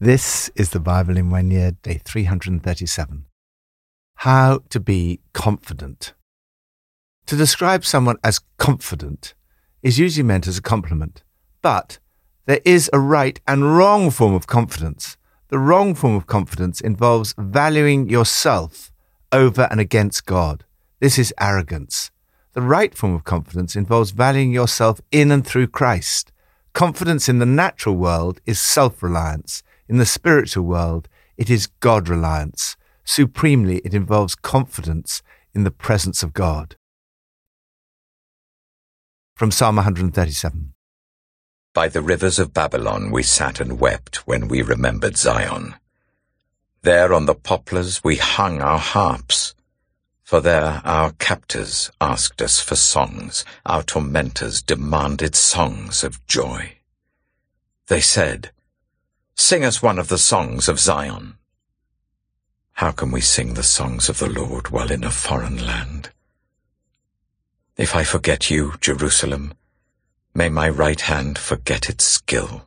This is the Bible in one year, day 337. How to be confident. To describe someone as confident is usually meant as a compliment, but there is a right and wrong form of confidence. The wrong form of confidence involves valuing yourself over and against God. This is arrogance. The right form of confidence involves valuing yourself in and through Christ. Confidence in the natural world is self reliance. In the spiritual world, it is God reliance. Supremely, it involves confidence in the presence of God. From Psalm 137 By the rivers of Babylon we sat and wept when we remembered Zion. There on the poplars we hung our harps. For there our captors asked us for songs, our tormentors demanded songs of joy. They said, Sing us one of the songs of Zion. How can we sing the songs of the Lord while in a foreign land? If I forget you, Jerusalem, may my right hand forget its skill.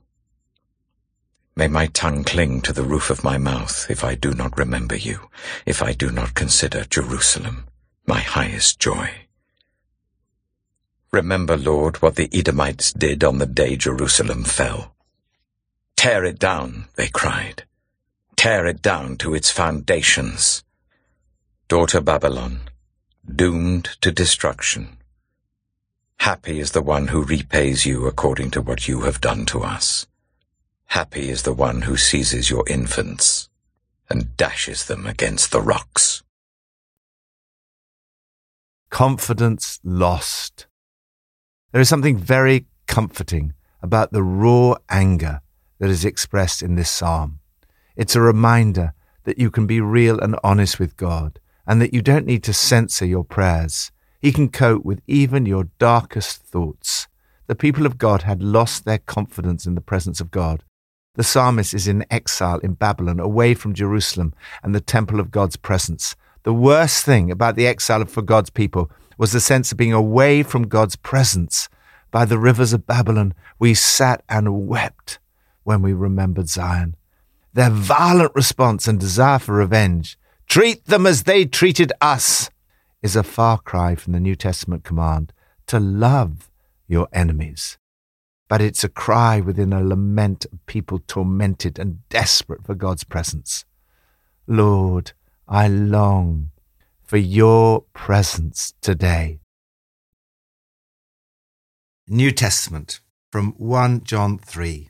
May my tongue cling to the roof of my mouth if I do not remember you, if I do not consider Jerusalem, my highest joy. Remember, Lord, what the Edomites did on the day Jerusalem fell. Tear it down, they cried. Tear it down to its foundations. Daughter Babylon, doomed to destruction. Happy is the one who repays you according to what you have done to us. Happy is the one who seizes your infants and dashes them against the rocks. Confidence lost. There is something very comforting about the raw anger that is expressed in this psalm. It's a reminder that you can be real and honest with God and that you don't need to censor your prayers. He can cope with even your darkest thoughts. The people of God had lost their confidence in the presence of God. The psalmist is in exile in Babylon, away from Jerusalem and the temple of God's presence. The worst thing about the exile for God's people was the sense of being away from God's presence. By the rivers of Babylon, we sat and wept when we remembered Zion. Their violent response and desire for revenge, treat them as they treated us, is a far cry from the New Testament command to love your enemies. But it's a cry within a lament of people tormented and desperate for God's presence. Lord, I long for your presence today. New Testament from 1 John 3.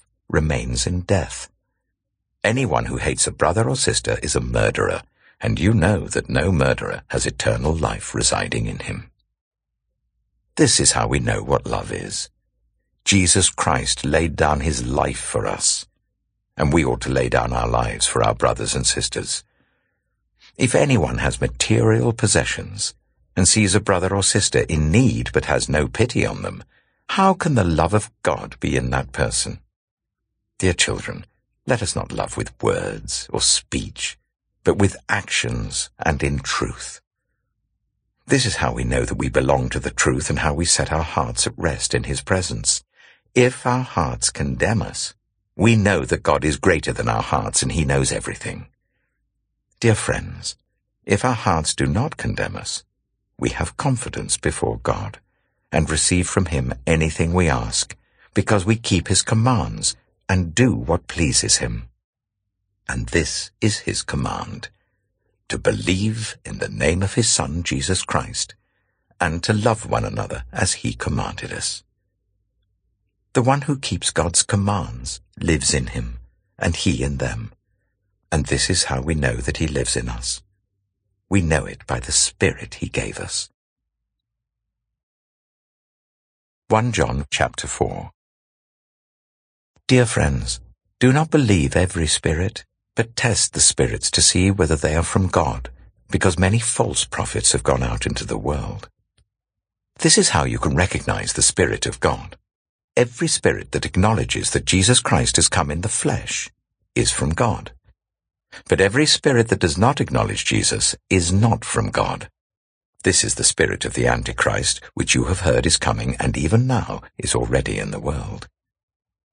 remains in death. Anyone who hates a brother or sister is a murderer, and you know that no murderer has eternal life residing in him. This is how we know what love is. Jesus Christ laid down his life for us, and we ought to lay down our lives for our brothers and sisters. If anyone has material possessions and sees a brother or sister in need but has no pity on them, how can the love of God be in that person? Dear children, let us not love with words or speech, but with actions and in truth. This is how we know that we belong to the truth and how we set our hearts at rest in His presence. If our hearts condemn us, we know that God is greater than our hearts and He knows everything. Dear friends, if our hearts do not condemn us, we have confidence before God and receive from Him anything we ask because we keep His commands and do what pleases him. And this is his command, to believe in the name of his Son, Jesus Christ, and to love one another as he commanded us. The one who keeps God's commands lives in him, and he in them. And this is how we know that he lives in us. We know it by the Spirit he gave us. 1 John chapter 4 Dear friends, Do not believe every spirit, but test the spirits to see whether they are from God, because many false prophets have gone out into the world. This is how you can recognize the Spirit of God. Every spirit that acknowledges that Jesus Christ has come in the flesh is from God. But every spirit that does not acknowledge Jesus is not from God. This is the spirit of the Antichrist, which you have heard is coming and even now is already in the world.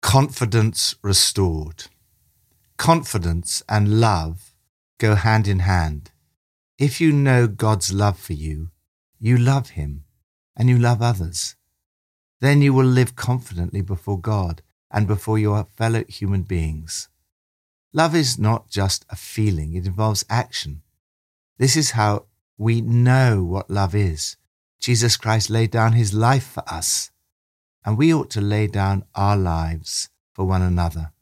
Confidence restored. Confidence and love go hand in hand. If you know God's love for you, you love Him and you love others. Then you will live confidently before God and before your fellow human beings. Love is not just a feeling, it involves action. This is how we know what love is. Jesus Christ laid down his life for us and we ought to lay down our lives for one another.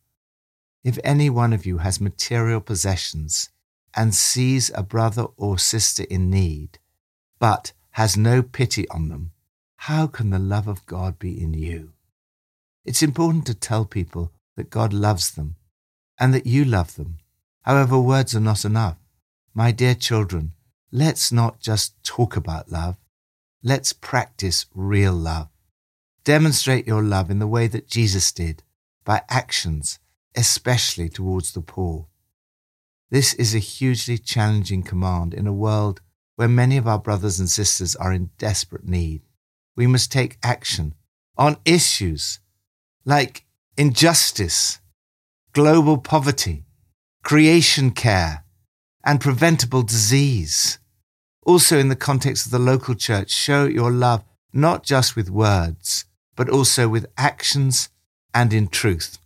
If any one of you has material possessions and sees a brother or sister in need, but has no pity on them, how can the love of God be in you? It's important to tell people that God loves them and that you love them. However, words are not enough. My dear children, let's not just talk about love. Let's practice real love. Demonstrate your love in the way that Jesus did, by actions, especially towards the poor. This is a hugely challenging command in a world where many of our brothers and sisters are in desperate need. We must take action on issues like injustice, global poverty, creation care, and preventable disease. Also, in the context of the local church, show your love not just with words, but also with actions and in truth.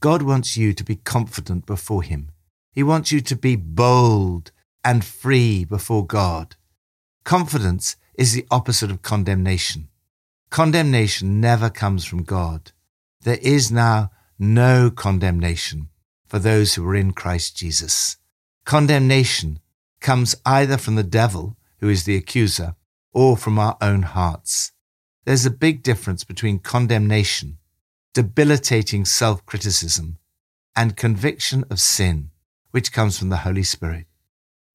God wants you to be confident before Him. He wants you to be bold and free before God. Confidence is the opposite of condemnation. Condemnation never comes from God. There is now no condemnation for those who are in Christ Jesus. Condemnation comes either from the devil, who is the accuser, or from our own hearts. There's a big difference between condemnation, debilitating self criticism, and conviction of sin, which comes from the Holy Spirit.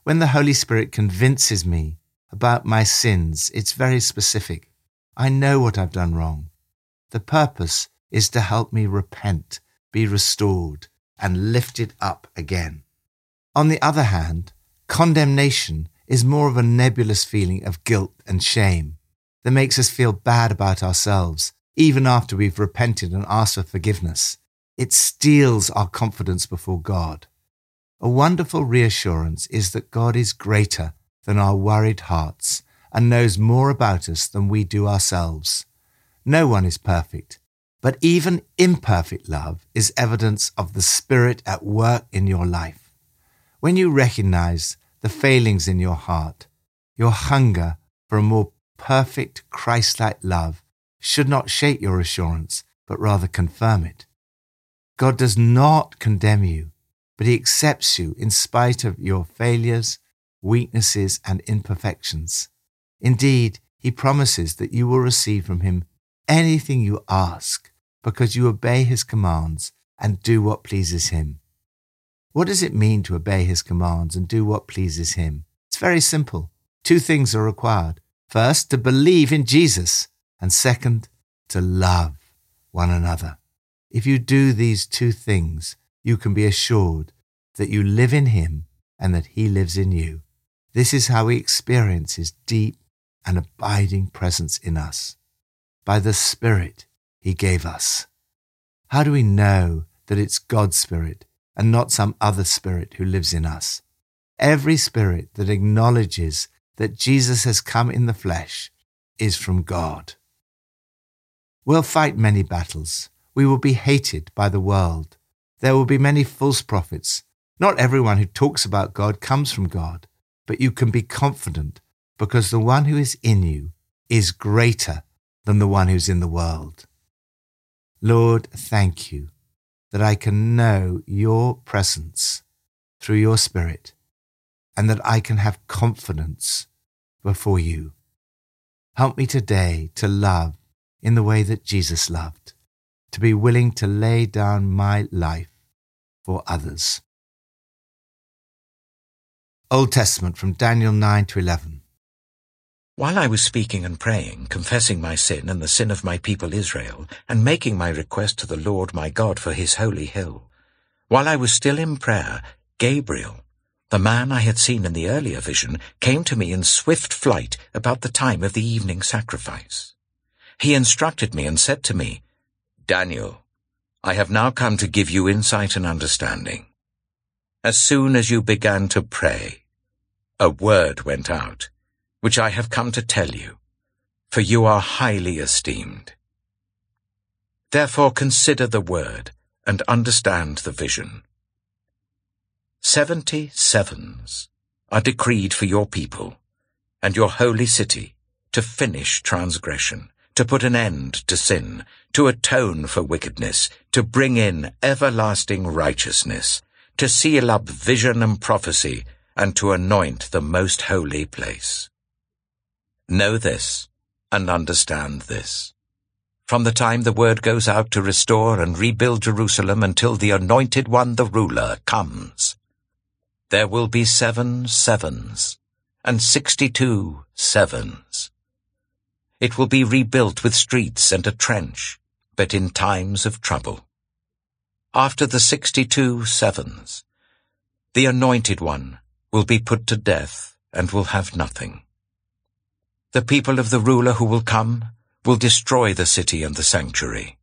When the Holy Spirit convinces me about my sins, it's very specific. I know what I've done wrong. The purpose is to help me repent, be restored, and lifted up again. On the other hand, condemnation is more of a nebulous feeling of guilt and shame that makes us feel bad about ourselves, even after we've repented and asked for forgiveness. It steals our confidence before God. A wonderful reassurance is that God is greater than our worried hearts and knows more about us than we do ourselves. No one is perfect, but even imperfect love is evidence of the Spirit at work in your life. When you recognize the failings in your heart, your hunger for a more perfect Christ like love should not shake your assurance, but rather confirm it. God does not condemn you, but He accepts you in spite of your failures, weaknesses, and imperfections. Indeed, He promises that you will receive from Him anything you ask because you obey His commands and do what pleases Him. What does it mean to obey His commands and do what pleases Him? It's very simple. Two things are required First, to believe in Jesus, and second, to love one another. If you do these two things, you can be assured that you live in Him and that He lives in you. This is how we experience His deep and abiding presence in us by the Spirit He gave us. How do we know that it's God's Spirit and not some other Spirit who lives in us? Every Spirit that acknowledges that Jesus has come in the flesh is from God. We'll fight many battles. We will be hated by the world. There will be many false prophets. Not everyone who talks about God comes from God, but you can be confident because the one who is in you is greater than the one who's in the world. Lord, thank you that I can know your presence through your Spirit and that I can have confidence before you. Help me today to love in the way that Jesus loved, to be willing to lay down my life for others. Old Testament from Daniel 9 to 11. While I was speaking and praying, confessing my sin and the sin of my people Israel, and making my request to the Lord my God for his holy hill, while I was still in prayer, Gabriel, the man I had seen in the earlier vision, came to me in swift flight about the time of the evening sacrifice. He instructed me and said to me, Daniel, I have now come to give you insight and understanding. As soon as you began to pray, a word went out, which I have come to tell you, for you are highly esteemed. Therefore consider the word and understand the vision. Seventy sevens are decreed for your people and your holy city to finish transgression, to put an end to sin, to atone for wickedness, to bring in everlasting righteousness, to seal up vision and prophecy, and to anoint the most holy place. Know this, and understand this. From the time the word goes out to restore and rebuild Jerusalem until the anointed one, the ruler, comes, there will be seven sevens, and sixty-two sevens. It will be rebuilt with streets and a trench, but in times of trouble. After the sixty-two sevens, the anointed one will be put to death and will have nothing. The people of the ruler who will come will destroy the city and the sanctuary.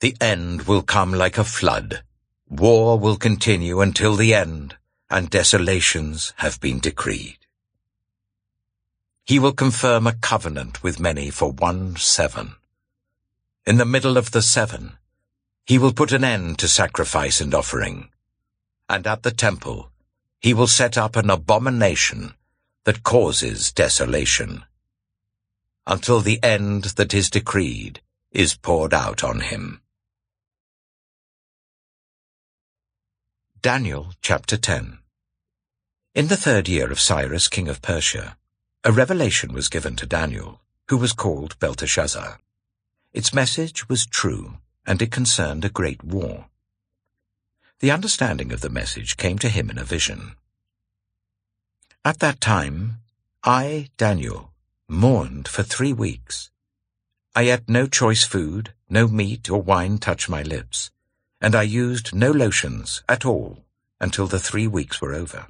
The end will come like a flood. War will continue until the end, and desolations have been decreed. He will confirm a covenant with many for one seven. In the middle of the seven, he will put an end to sacrifice and offering, and at the temple he will set up an abomination that causes desolation, until the end that is decreed is poured out on him. Daniel chapter 10 In the third year of Cyrus king of Persia, a revelation was given to Daniel, who was called Belteshazzar. Its message was true, and it concerned a great war. The understanding of the message came to him in a vision. At that time, I, Daniel, mourned for three weeks. I ate no choice food, no meat or wine touched my lips, and I used no lotions at all until the three weeks were over.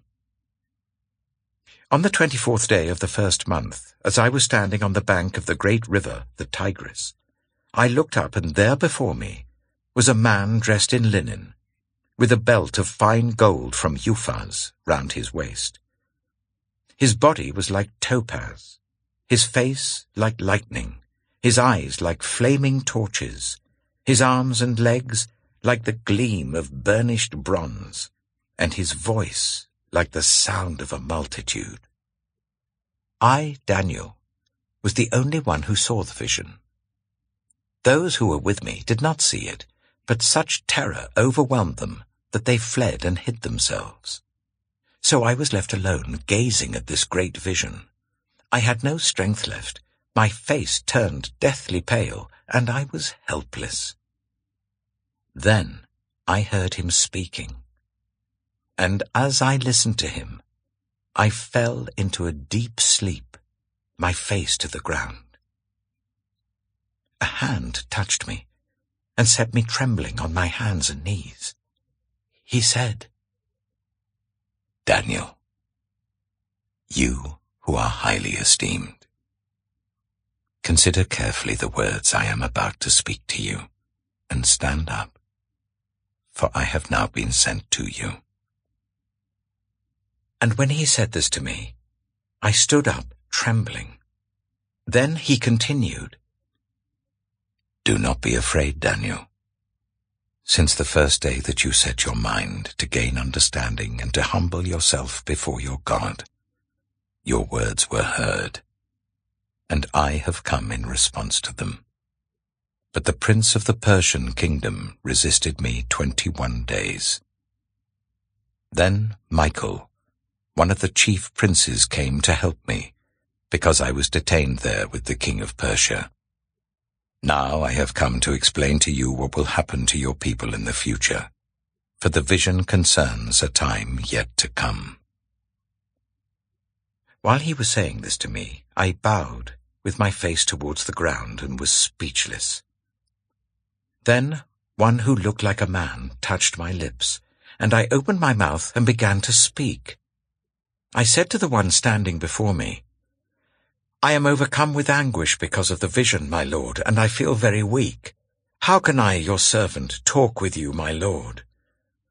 On the twenty-fourth day of the first month, as I was standing on the bank of the great river, the Tigris, I looked up and there before me was a man dressed in linen, with a belt of fine gold from Uphaz round his waist. His body was like topaz, his face like lightning, his eyes like flaming torches, his arms and legs like the gleam of burnished bronze, and his voice like the sound of a multitude. I, Daniel, was the only one who saw the vision. Those who were with me did not see it, but such terror overwhelmed them that they fled and hid themselves. So I was left alone, gazing at this great vision. I had no strength left, my face turned deathly pale, and I was helpless. Then I heard him speaking and as I listened to him, I fell into a deep sleep, my face to the ground. A hand touched me and set me trembling on my hands and knees. He said, Daniel, you who are highly esteemed, consider carefully the words I am about to speak to you and stand up, for I have now been sent to you. And when he said this to me, I stood up, trembling. Then he continued, Do not be afraid, Daniel. Since the first day that you set your mind to gain understanding and to humble yourself before your God, your words were heard, and I have come in response to them. But the prince of the Persian kingdom resisted me twenty-one days. Then Michael, one of the chief princes, came to help me, because I was detained there with the king of Persia. Now I have come to explain to you what will happen to your people in the future, for the vision concerns a time yet to come. While he was saying this to me, I bowed with my face towards the ground and was speechless. Then one who looked like a man touched my lips, and I opened my mouth and began to speak. I said to the one standing before me, I am overcome with anguish because of the vision, my lord, and I feel very weak. How can I, your servant, talk with you, my lord?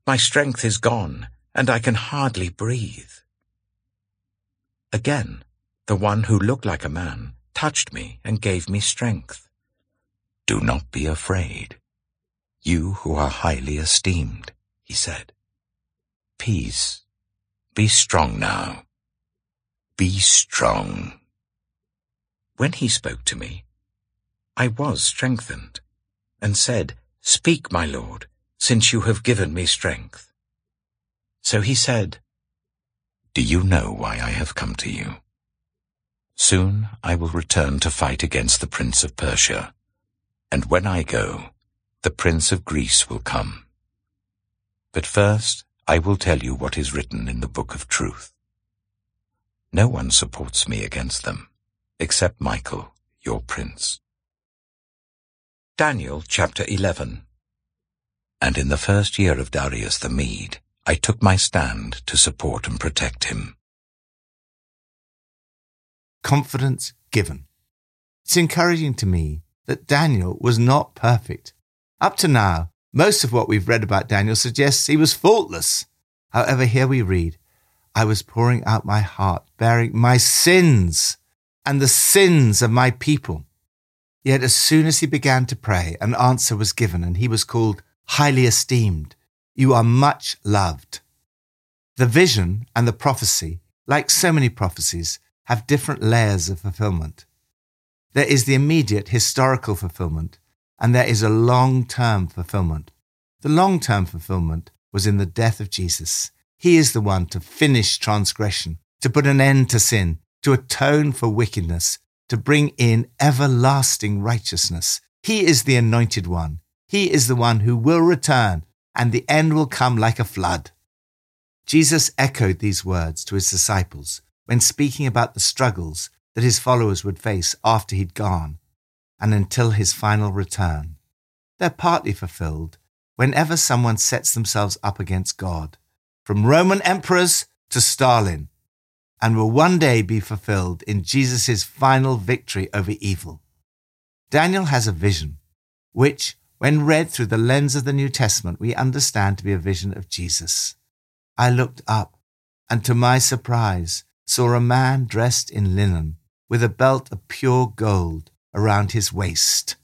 My strength is gone, and I can hardly breathe. Again, the one who looked like a man touched me and gave me strength. Do not be afraid. You who are highly esteemed, he said. Peace. Be strong now. Be strong. When he spoke to me, I was strengthened, and said, Speak, my lord, since you have given me strength. So he said, Do you know why I have come to you? Soon I will return to fight against the prince of Persia, and when I go, the prince of Greece will come. But first I will tell you what is written in the book of truth. No one supports me against them except Michael, your prince. Daniel chapter 11 And in the first year of Darius the Mede, I took my stand to support and protect him. Confidence given. It's encouraging to me that Daniel was not perfect. Up to now, most of what we've read about Daniel suggests he was faultless. However, here we read, I was pouring out my heart, bearing my sins and the sins of my people. Yet as soon as he began to pray, an answer was given, and he was called highly esteemed. You are much loved. The vision and the prophecy, like so many prophecies, have different layers of fulfillment. There is the immediate historical fulfillment, and there is a long term fulfillment. The long term fulfillment was in the death of Jesus. He is the one to finish transgression, to put an end to sin, to atone for wickedness, to bring in everlasting righteousness. He is the anointed one. He is the one who will return, and the end will come like a flood. Jesus echoed these words to his disciples when speaking about the struggles that his followers would face after he'd gone and until his final return. They're partly fulfilled whenever someone sets themselves up against God, from Roman emperors to Stalin, and will one day be fulfilled in Jesus' final victory over evil. Daniel has a vision, which, when read through the lens of the New Testament, we understand to be a vision of Jesus. I looked up, and to my surprise, saw a man dressed in linen, with a belt of pure gold around his waist.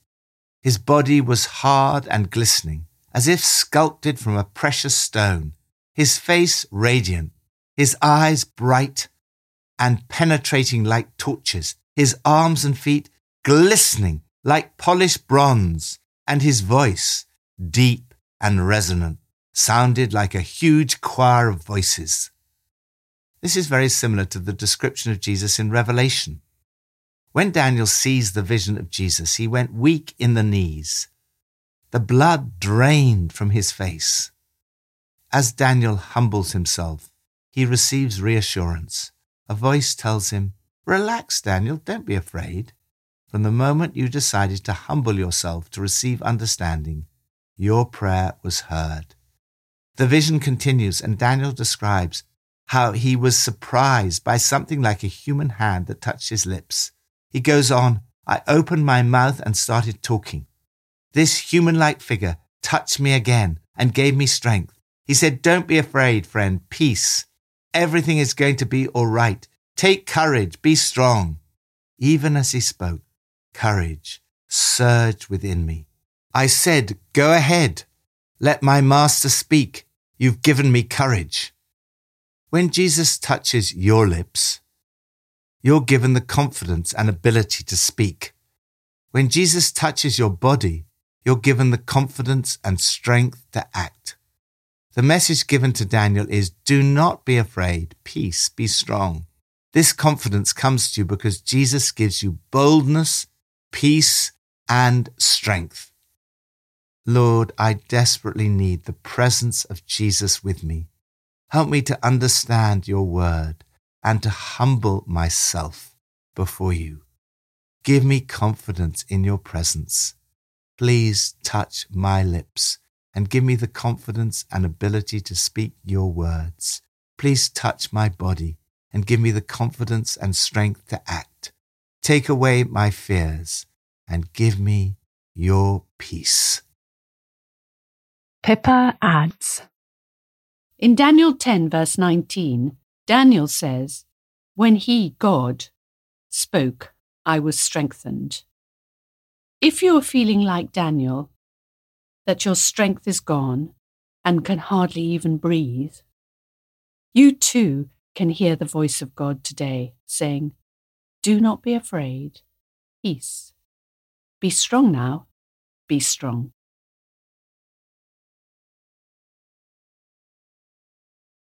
His body was hard and glistening, as if sculpted from a precious stone, his face radiant, his eyes bright and penetrating like torches, his arms and feet glistening like polished bronze, and his voice, deep and resonant, sounded like a huge choir of voices. This is very similar to the description of Jesus in Revelation. When Daniel sees the vision of Jesus, he went weak in the knees. The blood drained from his face. As Daniel humbles himself, he receives reassurance. A voice tells him, Relax, Daniel, don't be afraid. From the moment you decided to humble yourself to receive understanding, your prayer was heard. The vision continues, and Daniel describes how he was surprised by something like a human hand that touched his lips. He goes on, I opened my mouth and started talking. This human like figure touched me again and gave me strength. He said, Don't be afraid, friend, peace. Everything is going to be all right. Take courage, be strong. Even as he spoke, courage surged within me. I said, Go ahead. Let my master speak. You've given me courage. When Jesus touches your lips, you're given the confidence and ability to speak. When Jesus touches your body, you're given the confidence and strength to act. The message given to Daniel is do not be afraid. Peace, be strong. This confidence comes to you because Jesus gives you boldness, peace, and strength. Lord, I desperately need the presence of Jesus with me. Help me to understand your word and to humble myself before you. Give me confidence in your presence. Please touch my lips and give me the confidence and ability to speak your words. Please touch my body and give me the confidence and strength to act. Take away my fears and give me your peace. Pippa adds In Daniel 10, verse 19, Daniel says, When he, God, spoke, I was strengthened. If you are feeling like Daniel, that your strength is gone and can hardly even breathe, you too can hear the voice of God today saying, Do not be afraid. Peace. Be strong now. Be strong.